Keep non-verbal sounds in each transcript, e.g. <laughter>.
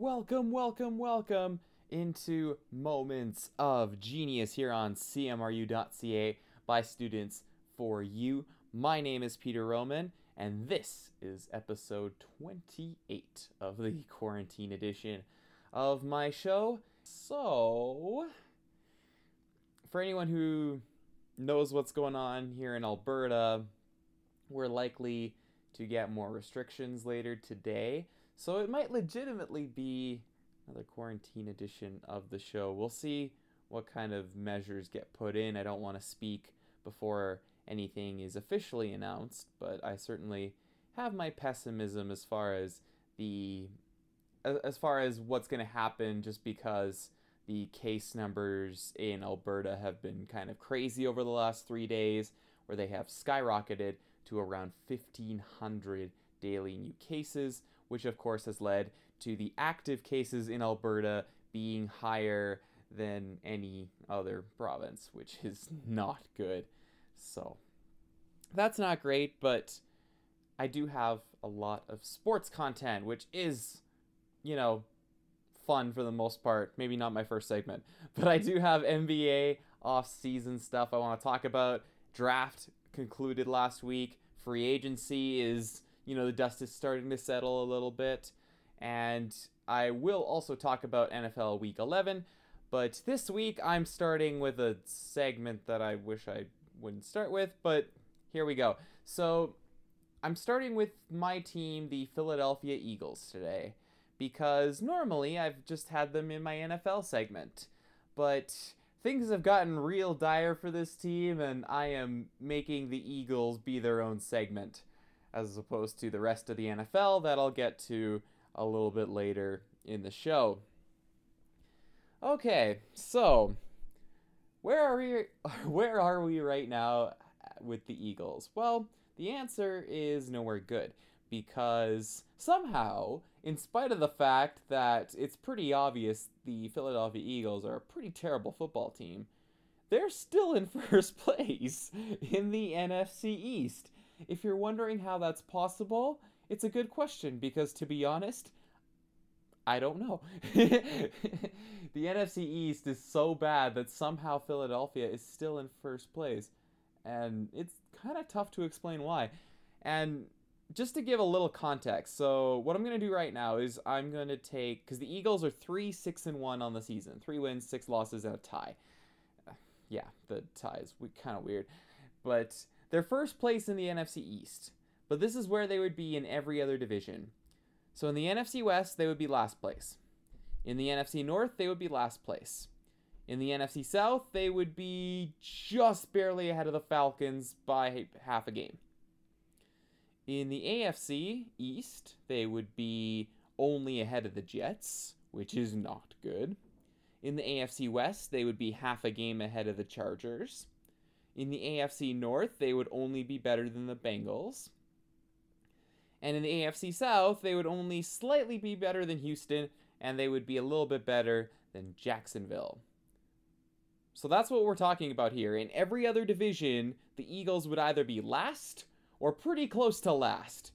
Welcome, welcome, welcome into Moments of Genius here on CMRU.ca by students for you. My name is Peter Roman, and this is episode 28 of the <laughs> quarantine edition of my show. So, for anyone who knows what's going on here in Alberta, we're likely to get more restrictions later today. So it might legitimately be another quarantine edition of the show. We'll see what kind of measures get put in. I don't want to speak before anything is officially announced, but I certainly have my pessimism as far as the as far as what's going to happen just because the case numbers in Alberta have been kind of crazy over the last 3 days where they have skyrocketed to around 1500 daily new cases which of course has led to the active cases in Alberta being higher than any other province, which is <laughs> not good. So that's not great, but I do have a lot of sports content, which is, you know, fun for the most part. Maybe not my first segment, <laughs> but I do have NBA off season stuff I want to talk about. Draft concluded last week. Free agency is you know, the dust is starting to settle a little bit. And I will also talk about NFL Week 11. But this week, I'm starting with a segment that I wish I wouldn't start with, but here we go. So, I'm starting with my team, the Philadelphia Eagles, today, because normally I've just had them in my NFL segment. But things have gotten real dire for this team, and I am making the Eagles be their own segment as opposed to the rest of the NFL that I'll get to a little bit later in the show. Okay, so where are we <laughs> where are we right now with the Eagles? Well, the answer is nowhere good because somehow, in spite of the fact that it's pretty obvious the Philadelphia Eagles are a pretty terrible football team, they're still in <laughs> first place in the NFC East. If you're wondering how that's possible, it's a good question because to be honest, I don't know. <laughs> the NFC East is so bad that somehow Philadelphia is still in first place. And it's kind of tough to explain why. And just to give a little context, so what I'm going to do right now is I'm going to take because the Eagles are 3 6 and 1 on the season. 3 wins, 6 losses and a tie. yeah, the tie is kind of weird. But they're first place in the NFC East, but this is where they would be in every other division. So in the NFC West, they would be last place. In the NFC North, they would be last place. In the NFC South, they would be just barely ahead of the Falcons by half a game. In the AFC East, they would be only ahead of the Jets, which is not good. In the AFC West, they would be half a game ahead of the Chargers. In the AFC North, they would only be better than the Bengals. And in the AFC South, they would only slightly be better than Houston, and they would be a little bit better than Jacksonville. So that's what we're talking about here. In every other division, the Eagles would either be last or pretty close to last.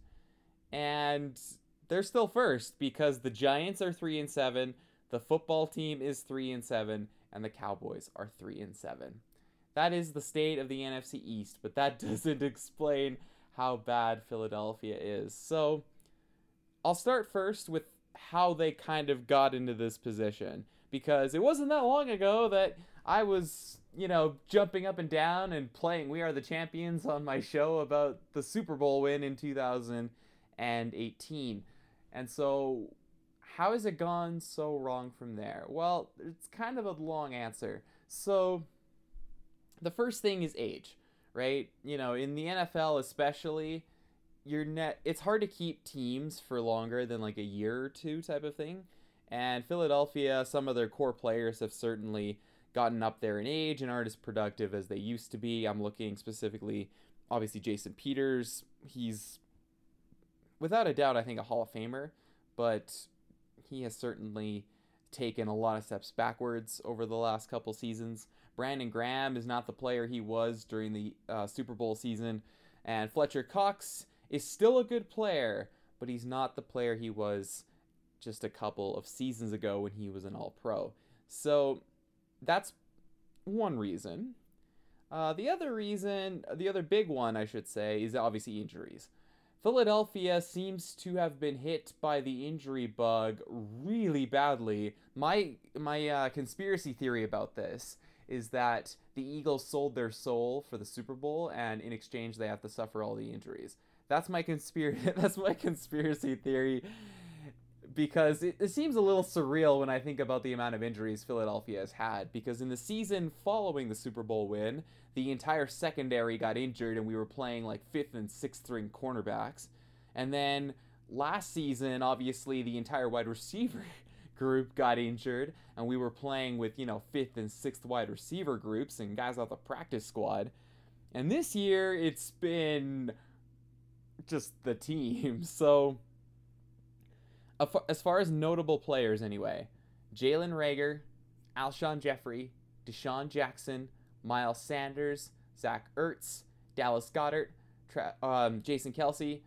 And they're still first because the Giants are 3 and 7, the football team is 3 and 7, and the Cowboys are 3 and 7. That is the state of the NFC East, but that <laughs> doesn't explain how bad Philadelphia is. So I'll start first with how they kind of got into this position because it wasn't that long ago that I was, you know, jumping up and down and playing We Are the Champions on my show about the Super Bowl win in 2018. And so, how has it gone so wrong from there? Well, it's kind of a long answer. So, the first thing is age, right? You know, in the NFL especially, you're net it's hard to keep teams for longer than like a year or two type of thing. And Philadelphia, some of their core players have certainly gotten up there in age and aren't as productive as they used to be. I'm looking specifically obviously Jason Peters, he's without a doubt I think a Hall of Famer, but he has certainly taken a lot of steps backwards over the last couple seasons. Brandon Graham is not the player he was during the uh, Super Bowl season, and Fletcher Cox is still a good player, but he's not the player he was just a couple of seasons ago when he was an All Pro. So that's one reason. Uh, the other reason, the other big one, I should say, is obviously injuries. Philadelphia seems to have been hit by the injury bug really badly. My my uh, conspiracy theory about this is that the Eagles sold their soul for the Super Bowl, and in exchange they have to suffer all the injuries. That's my conspiracy. <laughs> That's my conspiracy theory because it, it, seems a little surreal when I think about the amount of injuries Philadelphia has had. Because in the season following the Super Bowl win, the entire secondary got injured, and we were playing like fifth and sixth string cornerbacks. And then last season, obviously, the entire wide receiver group got injured, and we were playing with, you know, fifth and sixth wide receiver groups and guys off the practice squad. And this year, it's been just the team. <laughs> So as far as notable players, anyway, Jalen Reagor, Alshon Jeffery, DeSean Jackson, Miles Sanders, Zach Ertz, Dallas Goedert, Tra- um, Jason Kelce,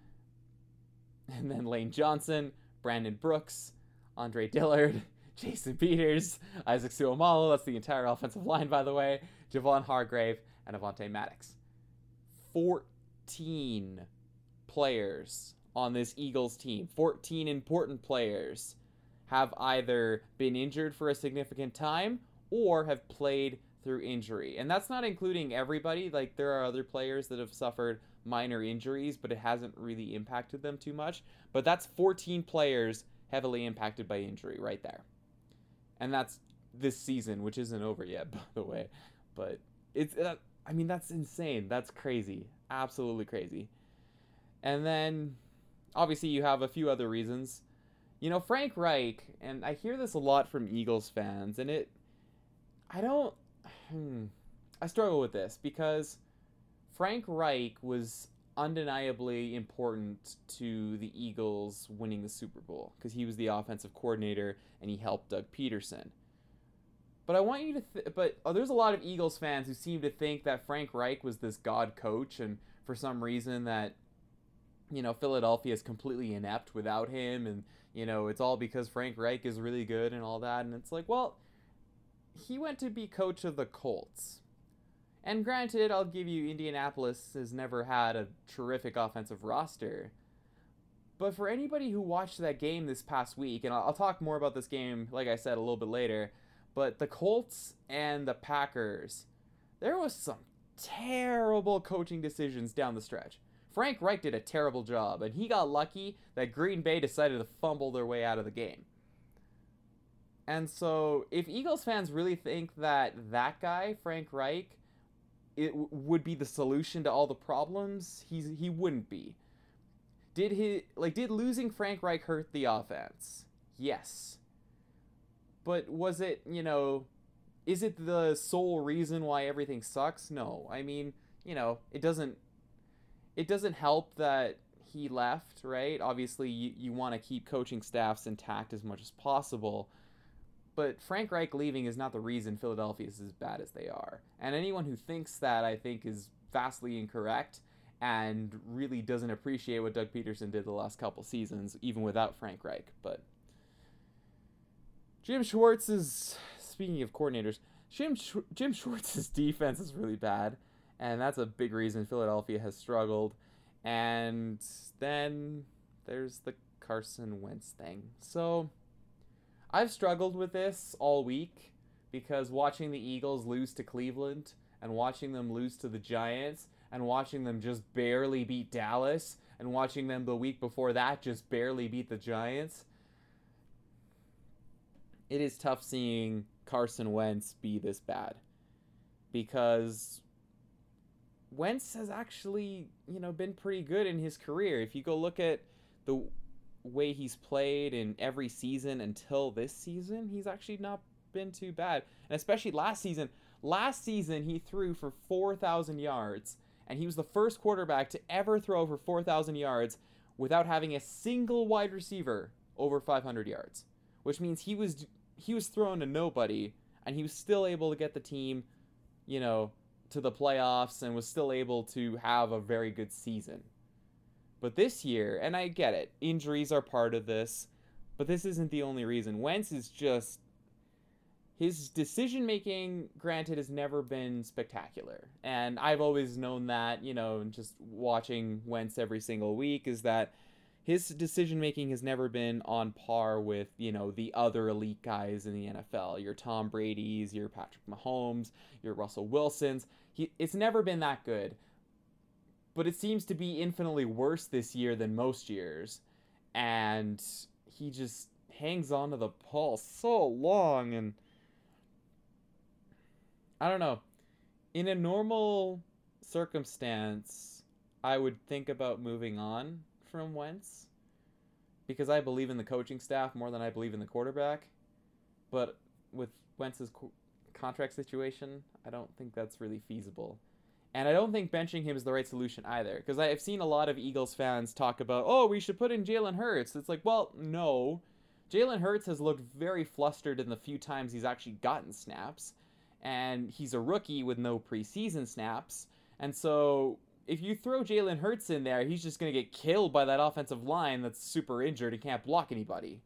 <laughs> and then Lane Johnson, Brandon Brooks, Andre Dillard, <laughs> Jason Peters, Isaac Seumalo, that's the entire offensive line, by the way, Javon Hargrave, and Avonte Maddox. 14 players on this Eagles team. 14 important players have either been injured for a significant time or have played through injury. And that's not including everybody. Like, there are other players that have suffered minor injuries, but it hasn't really impacted them too much. But that's 14 players heavily impacted by injury right there. And that's this season, which isn't over yet, <laughs> by the way. But it's, uh, I mean, that's insane. That's crazy. Absolutely crazy. And then obviously you have a few other reasons. You know, Frank Reich, and I hear this a lot from Eagles fans, and it, I don't, hmm, I struggle with this because Frank Reich was undeniably important to the Eagles winning the Super Bowl because he was the offensive coordinator and he helped Doug Pederson. But I want you to, th- but oh, there's a lot of Eagles fans who seem to think that Frank Reich was this god coach, and for some reason that you know, Philadelphia is completely inept without him, and you know, it's all because Frank Reich is really good and all that. And it's like, well, he went to be coach of the Colts. And granted, I'll give you, Indianapolis has never had a terrific offensive roster. But for anybody who watched that game this past week, and I'll, talk more about this game, like I said, a little bit later, but the Colts and the Packers, there was some terrible coaching decisions down the stretch. Frank Reich did a terrible job, and he got lucky that Green Bay decided to fumble their way out of the game. And so, if Eagles fans really think that that guy, Frank Reich, it would be the solution to all the problems, he's he wouldn't be. Did he like did losing Frank Reich hurt the offense? Yes. But was it, you know, is it the sole reason why everything sucks? No. I mean, you know, it doesn't it doesn't help that he left, right? Obviously, you, you want to keep coaching staffs intact as much as possible. But Frank Reich leaving is not the reason Philadelphia is as bad as they are. And anyone who thinks that, I think, is vastly incorrect and really doesn't appreciate what Doug Pederson did the last couple seasons, even without Frank Reich. But Jim Schwartz is, speaking of coordinators, Jim, Sch- Jim Schwartz's <laughs> defense is really bad and that's a big reason Philadelphia has struggled. And then there's the Carson Wentz thing. So I've struggled with this all week because watching the Eagles lose to Cleveland and watching them lose to the Giants and watching them just barely beat Dallas and watching them the week before that just barely beat the Giants. It is tough seeing Carson Wentz be this bad because Wentz has actually, you know, been pretty good in his career. If you go look at the way he's played in every season until this season, he's actually not been too bad. And especially last season, last season he threw for 4,000 yards and he was the first quarterback to ever throw over 4,000 yards without having a single wide receiver over 500 yards, which means he was he was throwing to nobody and he was still able to get the team, you know, to the playoffs and was still able to have a very good season. But this year, and I get it, injuries are part of this, But this isn't the only reason. Wentz is just his decision making granted has never been spectacular. And i've always known that you know just watching wentz every single week is that his decision making has never been on par with you know the other elite guys in the nfl your tom brady's your patrick mahomes your russell wilsons. He, it's never been that good but it seems to be infinitely worse this year than most years and he just hangs on to the pulse so long and I don't know. In a normal circumstance, I would think about moving on from Wentz because I believe in the coaching staff more than I believe in the quarterback. But with Wentz's co- contract situation, I don't think that's really feasible. And I don't think benching him is the right solution either. Because I've seen a lot of Eagles fans talk about, oh, we should put in Jalen Hurts. It's like, well, no. Jalen Hurts has looked very flustered in the few times he's actually gotten snaps and he's a rookie with no preseason snaps. And so if you throw Jalen Hurts in there, he's just going to get killed by that offensive line that's super injured and can't block anybody.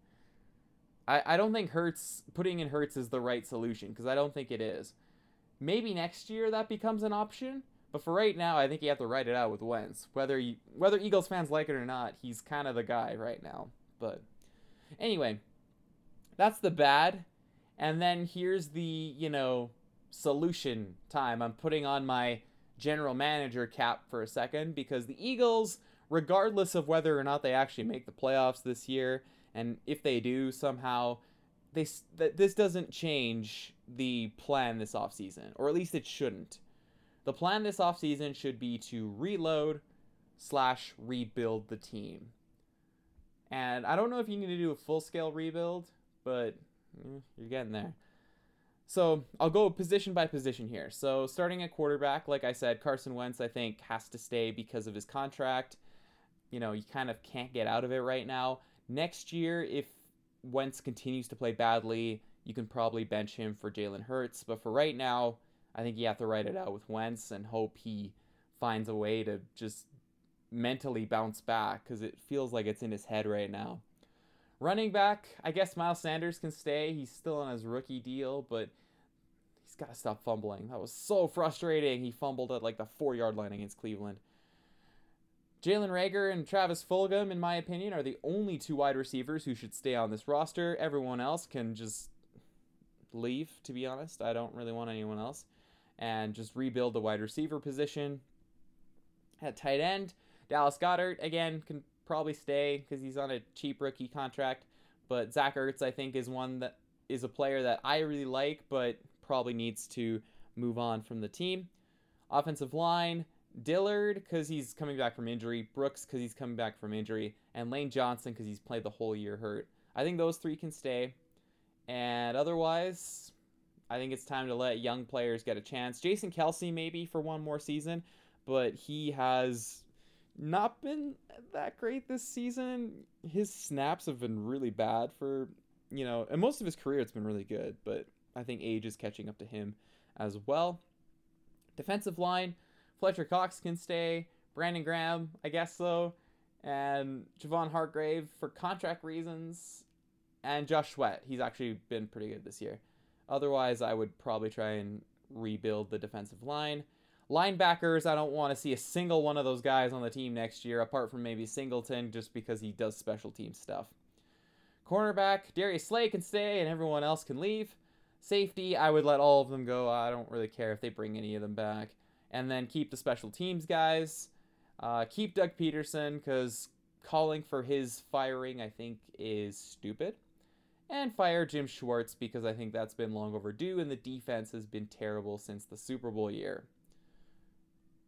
I, I don't think Hurts, putting in Hurts is the right solution because I don't think it is. Maybe next year that becomes an option, but for right now, I think you have to write it out with Wentz. Whether you, whether Eagles fans like it or not, he's kind of the guy right now. But anyway, that's the bad. And then here's the, you know, solution time. I'm putting on my general manager cap for a second because the Eagles, regardless of whether or not they actually make the playoffs this year, and if they do somehow, they this doesn't change the plan this offseason, or at least it shouldn't. The plan this offseason should be to reload slash rebuild the team. And I don't know if you need to do a full scale rebuild, but eh, you're getting there. So I'll go position by position here. So starting at quarterback, like I said, Carson Wentz I think has to stay because of his contract. You know, you kind of can't get out of it right now. Next year, if Wentz continues to play badly, you can probably bench him for Jalen Hurts. But for right now, I think you have to write it out with Wentz and hope he finds a way to just mentally bounce back because it feels like it's in his head right now. Running back, I guess Miles Sanders can stay. He's still on his rookie deal, but He's got to stop fumbling. That was so frustrating. He fumbled at like the four yard line against Cleveland. Jalen Reagor and Travis Fulgham, in my opinion, are the only two wide receivers who should stay on this roster. Everyone else can just leave, to be honest. I don't really want anyone else. And just rebuild the wide receiver position. At tight end, Dallas Goedert, again, can probably stay because he's on a cheap rookie contract. But Zach Ertz, I think, is one that is a player that I really like, but probably needs to move on from the team. Offensive line, Dillard because he's coming back from injury, Brooks because he's coming back from injury, and Lane Johnson because he's played the whole year hurt. I think those three can stay. And otherwise, I think it's time to let young players get a chance. Jason Kelce, maybe for one more season, but he has not been that great this season. His snaps have been really bad for, you know, and most of his career it's been really good, but I think age is catching up to him as well. Defensive line, Fletcher Cox can stay. Brandon Graham, I guess so. And Javon Hargrave for contract reasons. And Josh Sweat. He's actually been pretty good this year. Otherwise, I would probably try and rebuild the defensive line. Linebackers, I don't want to see a single one of those guys on the team next year, apart from maybe Singleton, just because he does special team stuff. Cornerback, Darius Slay can stay and everyone else can leave. Safety, I would let all of them go. I don't really care if they bring any of them back. And then keep the special teams guys. Uh, keep Doug Pederson because calling for his firing, I think, is stupid. And fire Jim Schwartz because I think that's been long overdue and the defense has been terrible since the Super Bowl year.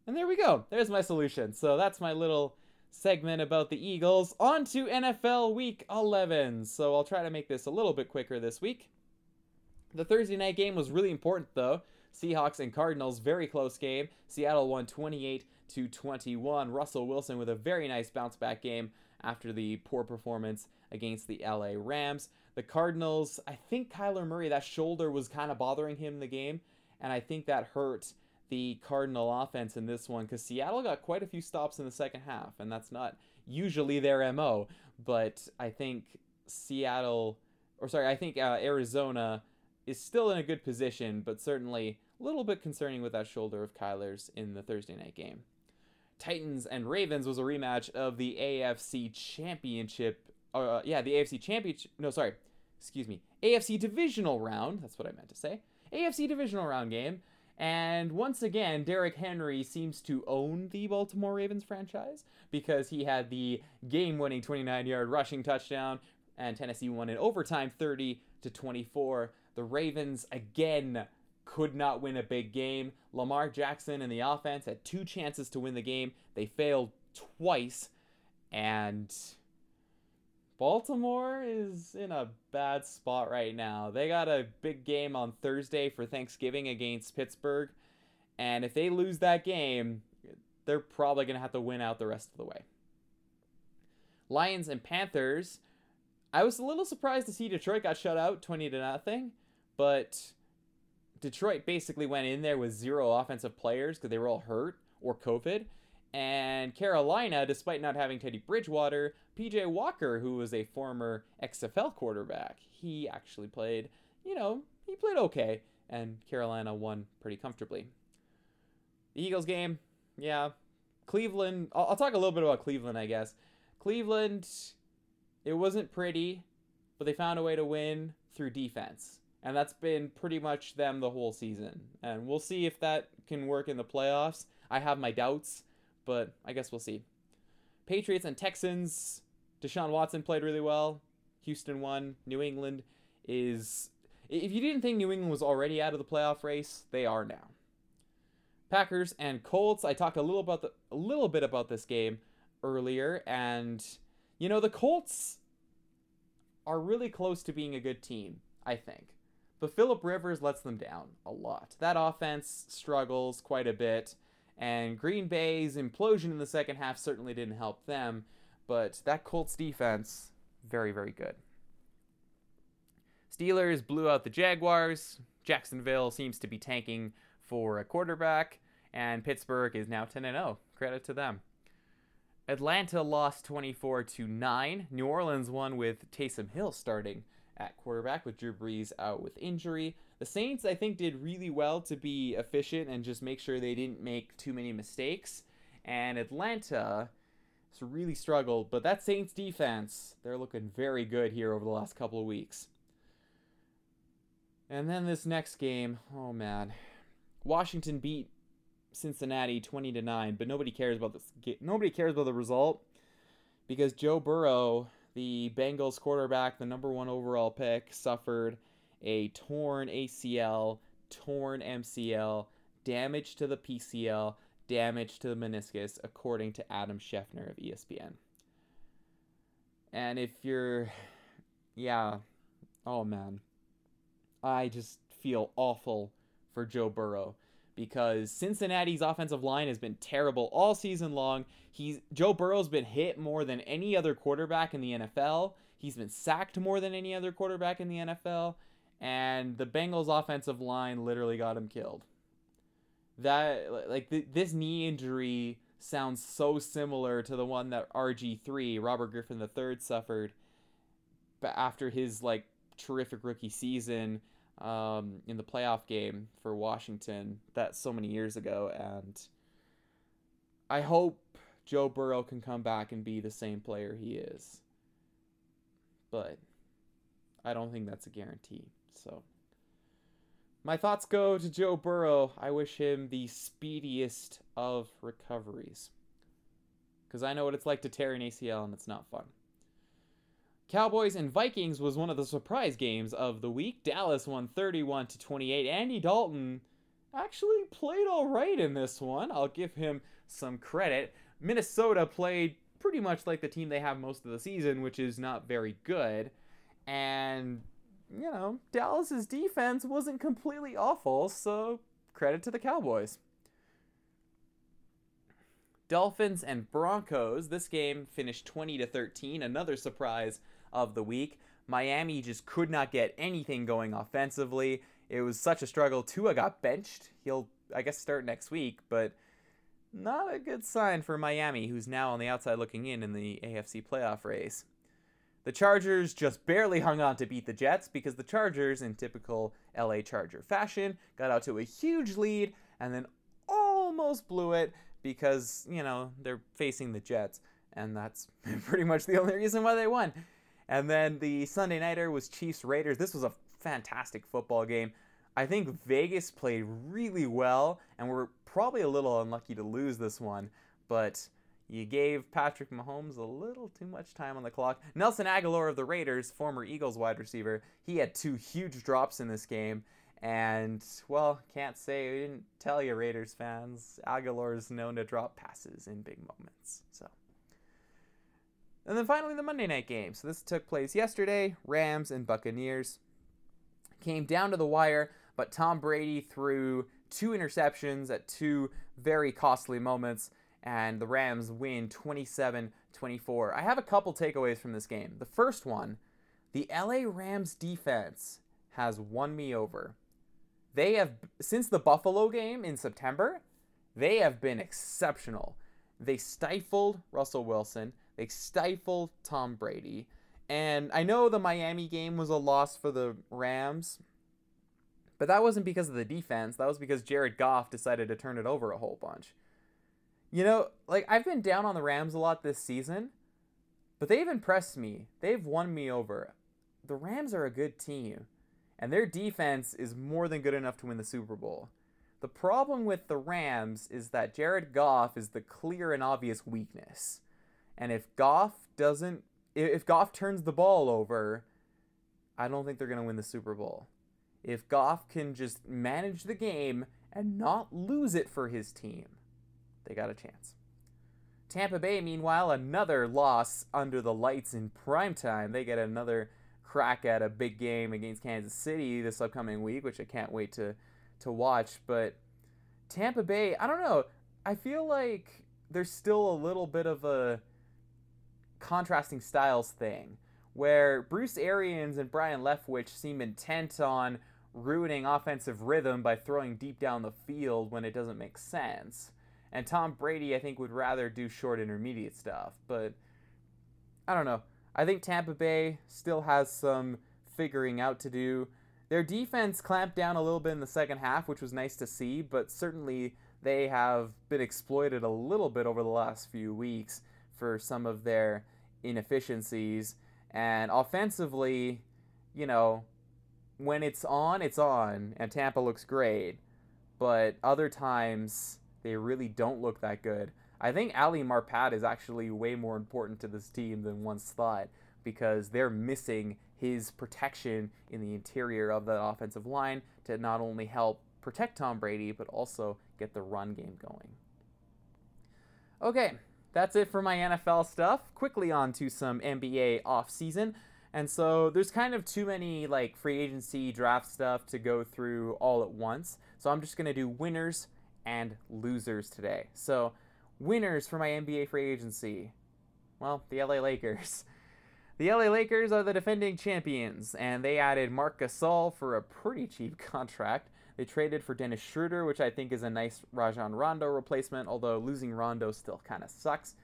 And there we go. There's my solution. So that's my little segment about the Eagles. On to NFL Week 11. So I'll try to make this a little bit quicker this week. The Thursday night game was really important though. Seahawks and Cardinals, very close game. Seattle won 28 to 21. Russell Wilson with a very nice bounce back game after the poor performance against the LA Rams. The Cardinals, I think Kyler Murray, that shoulder was kind of bothering him in the game, and I think that hurt the Cardinal offense in this one because Seattle got quite a few stops in the second half, and that's not usually their MO. But I think Seattle, or sorry, I think uh, Arizona is still in a good position, but certainly a little bit concerning with that shoulder of Kyler's in the Thursday night game. Titans and Ravens was a rematch of the AFC Championship. Uh, yeah, the AFC Championship. No, sorry. Excuse me. AFC Divisional Round. That's what I meant to say. AFC Divisional Round game. And once again, Derrick Henry seems to own the Baltimore Ravens franchise because he had the game winning 29 yard rushing touchdown, and Tennessee won in overtime 30 to 24. The Ravens again could not win a big game. Lamar Jackson and the offense had two chances to win the game. They failed twice. And Baltimore is in a bad spot right now. They got a big game on Thursday for Thanksgiving against Pittsburgh. And if they lose that game, they're probably going to have to win out the rest of the way. Lions and Panthers. I was a little surprised to see Detroit got shut out 20 to nothing, but Detroit basically went in there with zero offensive players because they were all hurt or COVID. And Carolina, despite not having Teddy Bridgewater, PJ Walker, who was a former XFL quarterback, he actually played, you know, he played okay. And Carolina won pretty comfortably. The Eagles game, yeah. Cleveland, I'll, I'll talk a little bit about Cleveland, I guess. Cleveland, it wasn't pretty, but they found a way to win through defense and that's been pretty much them the whole season. And we'll see if that can work in the playoffs. I have my doubts, but I guess we'll see. Patriots and Texans. Deshaun Watson played really well. Houston won. New England is. If you didn't think New England was already out of the playoff race, they are now. Packers and Colts. I talked a little about the a little bit about this game earlier, and you know the Colts are really close to being a good team. I think. But Philip Rivers lets them down a lot. That offense struggles quite a bit, and Green Bay's implosion in the second half certainly didn't help them, but that Colts defense, very, very good. Steelers blew out the Jaguars. Jacksonville seems to be tanking for a quarterback, and Pittsburgh is now 10 0. Credit to them. Atlanta lost 24 to 9. New Orleans won with Taysom Hill starting at quarterback with Drew Brees out with injury. The Saints, I think, did really well to be efficient and just make sure they didn't make too many mistakes. And Atlanta really struggled, but that Saints defense, they're looking very good here over the last couple of weeks. And then this next game, oh man. Washington beat Cincinnati 20 to 9, but nobody cares about this nobody cares about the result because Joe Burrow the Bengals quarterback, the number one overall pick, suffered a torn ACL, torn MCL, damage to the PCL, damage to the meniscus, according to Adam Schefter of ESPN. And if you're, yeah, oh man, I just feel awful for Joe Burrow because Cincinnati's offensive line has been terrible all season long. He's Joe Burrow's been hit more than any other quarterback in the NFL. He's been sacked more than any other quarterback in the NFL, and the Bengals offensive line literally got him killed. That like th- this knee injury sounds so similar to the one that RG3, Robert Griffin III suffered after his like terrific rookie season um, in the playoff game for Washington that so many years ago, and I hope Joe Burrow can come back and be the same player he is. But I don't think that's a guarantee. So my thoughts go to Joe Burrow. I wish him the speediest of recoveries. Because I know what it's like to tear an ACL and it's not fun. Cowboys and Vikings was one of the surprise games of the week. Dallas won 31 to 28. Andy Dalton actually played all right in this one. I'll give him some credit. Minnesota played pretty much like the team they have most of the season, which is not very good. And you know, Dallas's defense wasn't completely awful, so credit to the Cowboys. Dolphins and Broncos. This game finished 20 to 13, another surprise of the week. Miami just could not get anything going offensively. It was such a struggle. Tua got benched. He'll, I guess, start next week, but not a good sign for Miami, who's now on the outside looking in in the AFC playoff race. The Chargers just barely hung on to beat the Jets because the Chargers, in typical LA Charger fashion, got out to a huge lead and then almost blew it because, you know, they're facing the Jets. And that's <laughs> pretty much the only reason why they won. And then the Sunday Nighter was Chiefs Raiders. This was a fantastic football game. I think Vegas played really well, and we're probably a little unlucky to lose this one, but you gave Patrick Mahomes a little too much time on the clock. Nelson Agholor of the Raiders, former Eagles wide receiver, he had two huge drops in this game. And, well, can't say we didn't tell you, Raiders fans. Agholor is known to drop passes in big moments. So. And then finally, the Monday night game. So this took place yesterday. Rams and Buccaneers came down to the wire, but Tom Brady threw two interceptions at two very costly moments, and the Rams win 27 24. I have a couple takeaways from this game. The first one the LA Rams defense has won me over. They have, since the Buffalo game in September, they have been exceptional. They stifled Russell Wilson, they stifled Tom Brady. And I know the Miami game was a loss for the Rams, but that wasn't because of the defense. That was because Jared Goff decided to turn it over a whole bunch. You know, like I've been down on the Rams a lot this season, but they've impressed me. They've won me over. The Rams are a good team, and their defense is more than good enough to win the Super Bowl. The problem with the Rams is that Jared Goff is the clear and obvious weakness. And if Goff doesn't if Goff turns the ball over, I don't think they're going to win the Super Bowl. If Goff can just manage the game and not lose it for his team, they got a chance. Tampa Bay, meanwhile, another loss under the lights in prime time. They get another crack at a big game against Kansas City this upcoming week, which I can't wait to to watch. But Tampa Bay, I don't know. I feel like there's still a little bit of a contrasting styles thing where Bruce Arians and Byron Leftwich seem intent on ruining offensive rhythm by throwing deep down the field when it doesn't make sense. And Tom Brady, I think, would rather do short intermediate stuff. But I don't know. I think Tampa Bay still has some figuring out to do. Their defense clamped down a little bit in the second half, which was nice to see, but certainly they have been exploited a little bit over the last few weeks for some of their inefficiencies. And offensively, you know, when it's on, it's on, and Tampa looks great. But other times, they really don't look that good. I think Ali Marpet is actually way more important to this team than once thought because they're missing his protection in the interior of the offensive line to not only help protect Tom Brady, but also get the run game going. Okay, that's it for my NFL stuff. Quickly on to some NBA offseason. And so there's kind of too many like free agency draft stuff to go through all at once. So I'm just going to do winners and losers today. So, winners for my NBA free agency. Well, the LA Lakers. <laughs> The LA Lakers are the defending champions, and they added Marc Gasol for a pretty cheap <laughs> contract. They traded for Dennis Schroeder, which I think is a nice Rajon Rondo replacement, although losing Rondo still kind of sucks.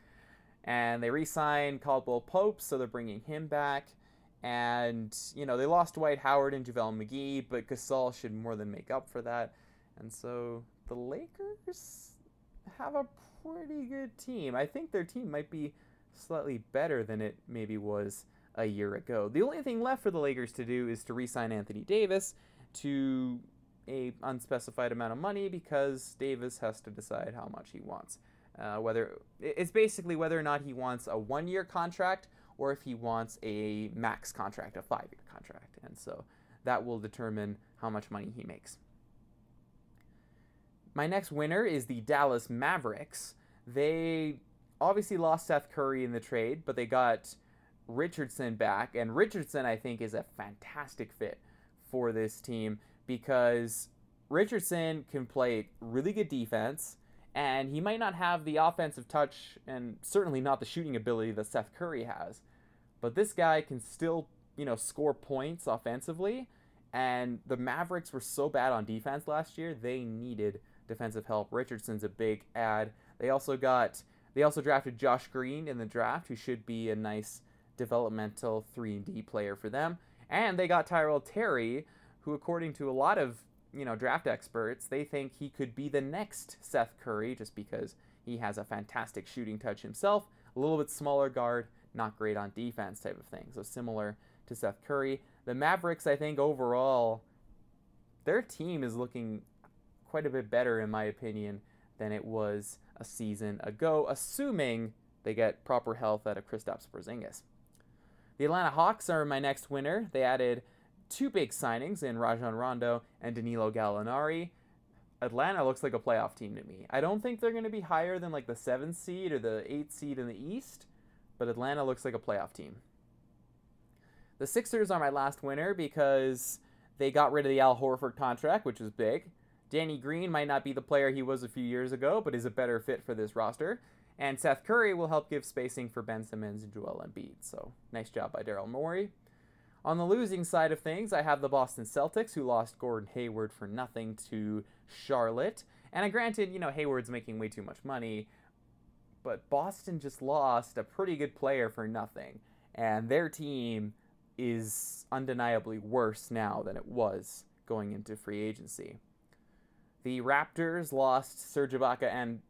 And they re signed Caldwell Pope, so they're bringing him back. And, you know, they lost Dwight Howard and JaVale McGee, but Gasol should more than make up for that. And so the Lakers have a pretty good team. I think their team might be slightly better than it maybe was a year ago. The only thing left for the Lakers to do is to re sign Anthony Davis to a unspecified amount of money because Davis has to decide how much he wants. Uh, whether it's basically whether or not he wants a one-year contract or if he wants a max contract, a five-year contract, and so that will determine how much money he makes. My next winner is the Dallas Mavericks. They obviously lost Seth Curry in the trade, but they got Richardson back, and Richardson I think is a fantastic fit for this team because Richardson can play really good defense, and he might not have the offensive touch and certainly not the shooting ability that Seth Curry has. But this guy can still, you know, score points offensively. And the Mavericks were so bad on defense last year, they needed defensive help. Richardson's a big add. They also got they also drafted Josh Green in the draft, who should be a nice developmental 3D player for them. And they got Tyrell Terry, who, according to a lot of you know draft experts, they think he could be the next Seth Curry, just because he has a fantastic shooting touch himself, a little bit smaller guard, not great on defense type of thing. So similar to Seth Curry. The Mavericks, I think overall, their team is looking quite a bit better in my opinion than it was a season ago, assuming they get proper health out of Kristaps Porzingis. The Atlanta Hawks are my next winner. They added two big signings in Rajon Rondo and Danilo Gallinari. Atlanta looks like a playoff team to me. I don't think they're going to be higher than like the seventh seed or the eighth seed in the East, but Atlanta looks like a playoff team. The Sixers are my last winner because they got rid of the Al Horford contract, which is big. Danny Green might not be the player he was a few years ago, but is a better fit for this roster. And Seth Curry will help give spacing for Ben Simmons and Joel Embiid. So nice job by Daryl Morey. On the losing side of things, I have the Boston Celtics, who lost Gordon Hayward for nothing to Charlotte. And I granted, you know, Hayward's making way too much money, but Boston just lost a pretty good player for nothing. And their team is undeniably worse now than it was going into free agency. The Raptors lost Serge Ibaka and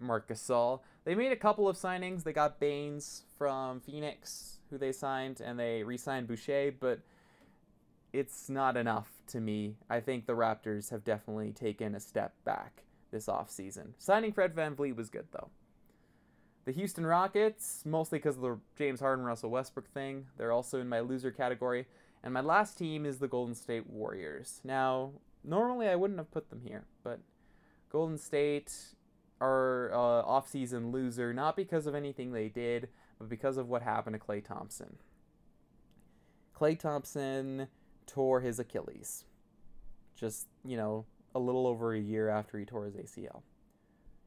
Marc Gasol. They made a couple of signings. They got Baynes from Phoenix, who they signed, and they re-signed Boucher, but it's not enough to me. I think the Raptors have definitely taken a step back this offseason. Signing Fred Van VanVleet was good, though. The Houston Rockets, mostly because of the James Harden Russell Westbrook thing, they're also in my loser category. And my last team is the Golden State Warriors. Now, normally I wouldn't have put them here, but Golden State are uh, off-season loser not because of anything they did, but because of what happened to Klay Thompson. Klay Thompson tore his Achilles, just you know, a little over a year after he tore his ACL.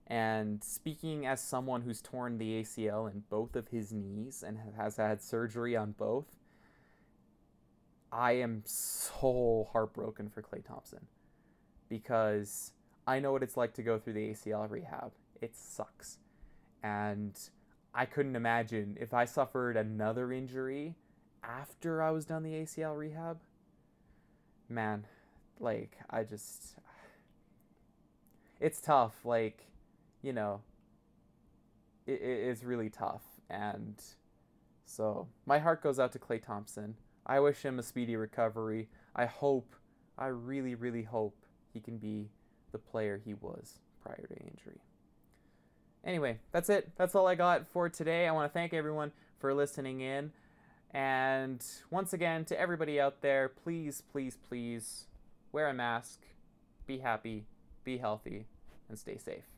And speaking as someone who's torn the ACL in both of his knees and has had surgery on both, I am so heartbroken for Klay Thompson because I know what it's like to go through the ACL rehab. It sucks. And I couldn't imagine if I suffered another injury after I was done the ACL rehab. Man, like, I just. It's tough. Like, you know, it, it's really tough. And so my heart goes out to Klay Thompson. I wish him a speedy recovery. I hope, I really, really hope he can be the player he was prior to injury. Anyway, that's it. That's all I got for today. I want to thank everyone for listening in. And once again, to everybody out there, please, please, please wear a mask, be happy, be healthy, and stay safe.